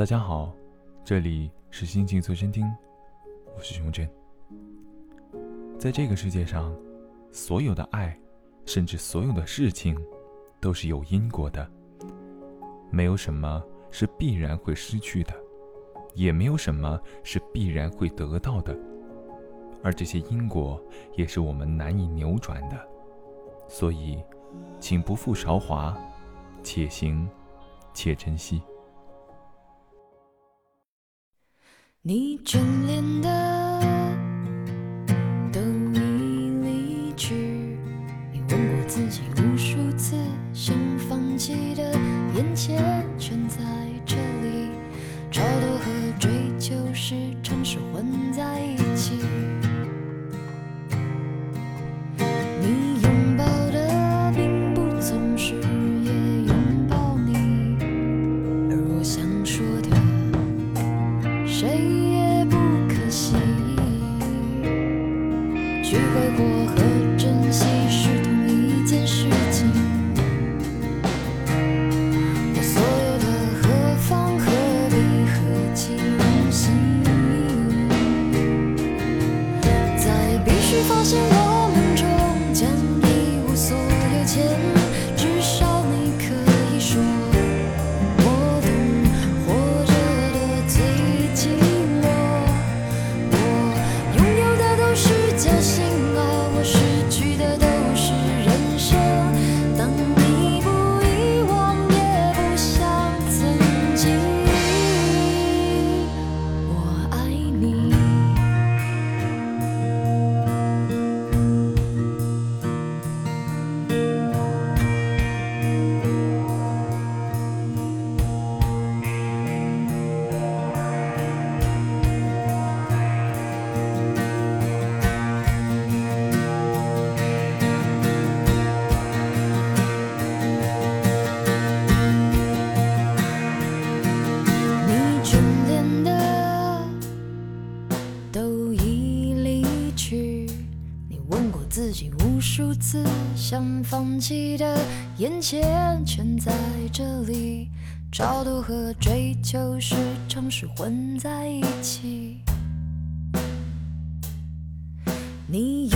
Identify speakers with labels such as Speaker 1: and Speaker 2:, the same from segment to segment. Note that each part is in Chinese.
Speaker 1: 大家好，这里是心情随身听，我是熊真。在这个世界上，所有的爱，甚至所有的事情，都是有因果的。没有什么是必然会失去的，也没有什么是必然会得到的。而这些因果，也是我们难以扭转的。所以，请不负韶华，且行且珍惜。
Speaker 2: 你眷恋的自己无数次想放弃的，眼前全在这里，超度和追求时常是混在一起。你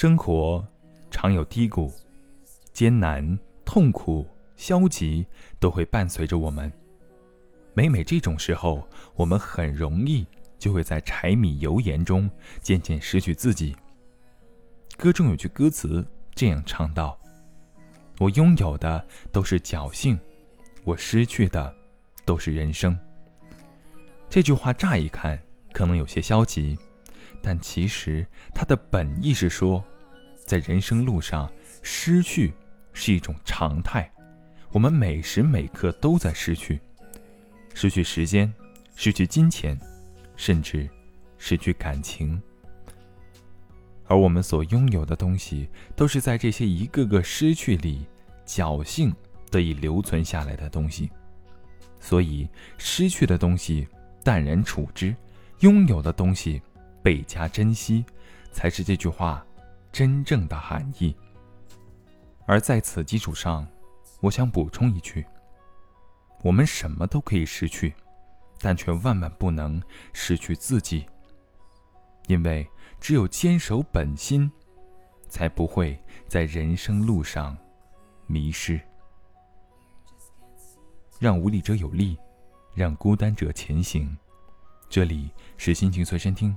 Speaker 1: 生活常有低谷、艰难、痛苦、消极，都会伴随着我们。每每这种时候，我们很容易就会在柴米油盐中渐渐失去自己。歌中有句歌词这样唱道：“我拥有的都是侥幸，我失去的都是人生。”这句话乍一看可能有些消极，但其实它的本意是说，在人生路上，失去是一种常态，我们每时每刻都在失去。失去时间，失去金钱，甚至失去感情。而我们所拥有的东西，都是在这些一个个失去里，侥幸得以留存下来的东西。所以，失去的东西淡然处之，拥有的东西倍加珍惜，才是这句话真正的含义。而在此基础上，我想补充一句。我们什么都可以失去，但却万万不能失去自己。因为只有坚守本心，才不会在人生路上迷失。让无力者有力，让孤单者前行。这里是心情随身听，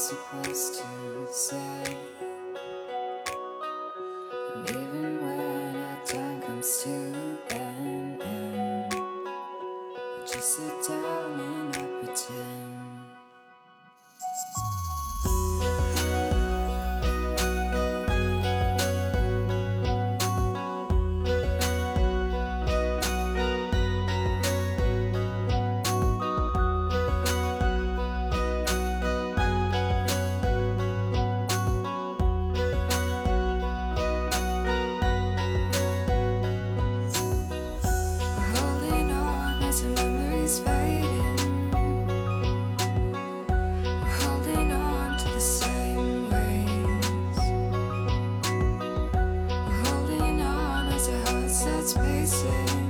Speaker 1: supposed to say? And even when our time comes to an end, I just sit down That's basic.